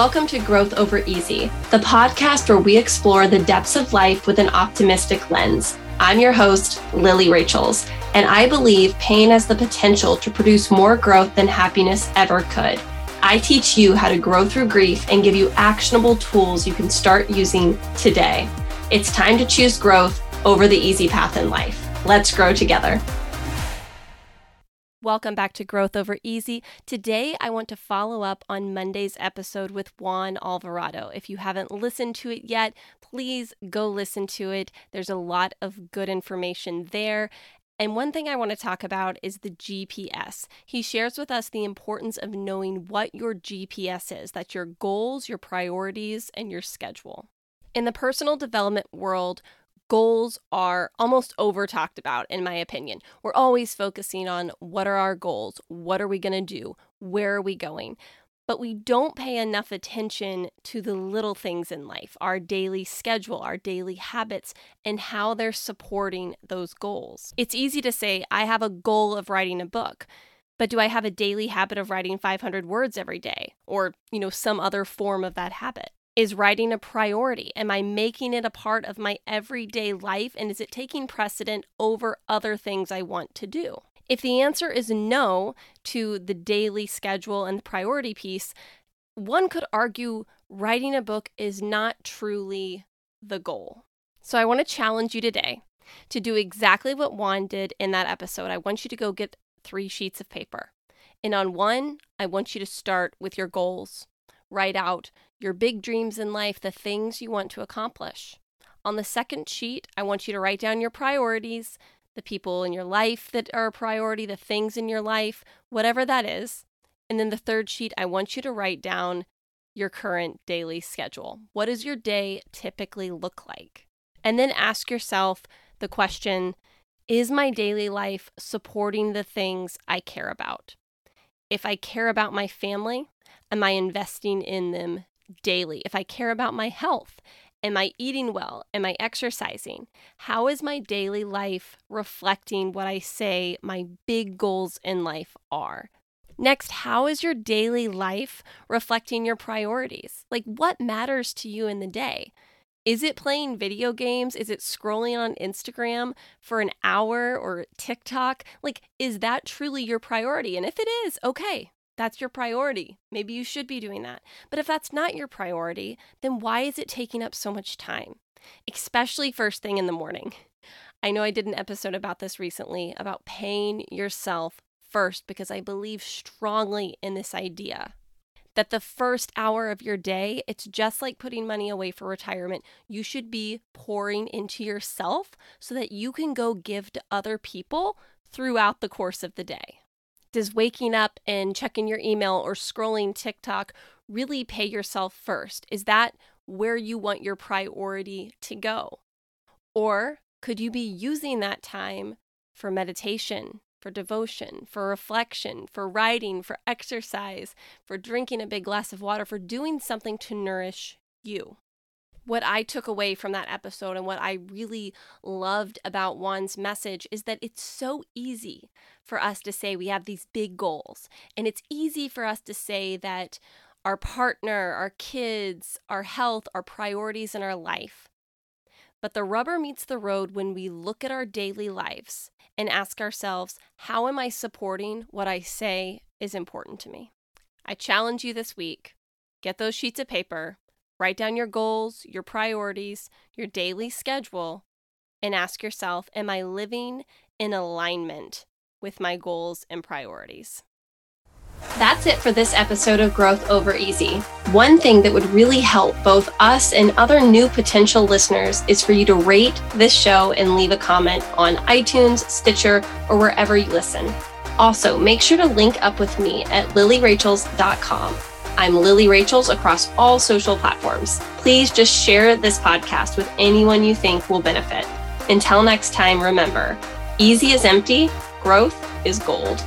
Welcome to Growth Over Easy, the podcast where we explore the depths of life with an optimistic lens. I'm your host, Lily Rachels, and I believe pain has the potential to produce more growth than happiness ever could. I teach you how to grow through grief and give you actionable tools you can start using today. It's time to choose growth over the easy path in life. Let's grow together. Welcome back to Growth Over Easy. Today, I want to follow up on Monday's episode with Juan Alvarado. If you haven't listened to it yet, please go listen to it. There's a lot of good information there. And one thing I want to talk about is the GPS. He shares with us the importance of knowing what your GPS is that's your goals, your priorities, and your schedule. In the personal development world, goals are almost over talked about, in my opinion. We're always focusing on what are our goals? What are we going to do? Where are we going? But we don't pay enough attention to the little things in life, our daily schedule, our daily habits, and how they're supporting those goals. It's easy to say, I have a goal of writing a book. But do I have a daily habit of writing 500 words every day or, you know, some other form of that habit? Is writing a priority? Am I making it a part of my everyday life? And is it taking precedent over other things I want to do? If the answer is no to the daily schedule and the priority piece, one could argue writing a book is not truly the goal. So I want to challenge you today to do exactly what Juan did in that episode. I want you to go get three sheets of paper. And on one, I want you to start with your goals. Write out your big dreams in life, the things you want to accomplish. On the second sheet, I want you to write down your priorities, the people in your life that are a priority, the things in your life, whatever that is. And then the third sheet, I want you to write down your current daily schedule. What does your day typically look like? And then ask yourself the question Is my daily life supporting the things I care about? If I care about my family, am I investing in them daily? If I care about my health, am I eating well? Am I exercising? How is my daily life reflecting what I say my big goals in life are? Next, how is your daily life reflecting your priorities? Like, what matters to you in the day? Is it playing video games? Is it scrolling on Instagram for an hour or TikTok? Like, is that truly your priority? And if it is, okay, that's your priority. Maybe you should be doing that. But if that's not your priority, then why is it taking up so much time? Especially first thing in the morning. I know I did an episode about this recently about paying yourself first because I believe strongly in this idea that the first hour of your day, it's just like putting money away for retirement. You should be pouring into yourself so that you can go give to other people throughout the course of the day. Does waking up and checking your email or scrolling TikTok really pay yourself first? Is that where you want your priority to go? Or could you be using that time for meditation, for devotion, for reflection, for writing, for exercise, for drinking a big glass of water, for doing something to nourish you? What I took away from that episode and what I really loved about Juan's message is that it's so easy for us to say we have these big goals. And it's easy for us to say that our partner, our kids, our health our priorities in our life. But the rubber meets the road when we look at our daily lives and ask ourselves, how am I supporting what I say is important to me? I challenge you this week get those sheets of paper Write down your goals, your priorities, your daily schedule, and ask yourself Am I living in alignment with my goals and priorities? That's it for this episode of Growth Over Easy. One thing that would really help both us and other new potential listeners is for you to rate this show and leave a comment on iTunes, Stitcher, or wherever you listen. Also, make sure to link up with me at lilyrachels.com I'm Lily Rachels across all social platforms. Please just share this podcast with anyone you think will benefit. Until next time, remember easy is empty, growth is gold.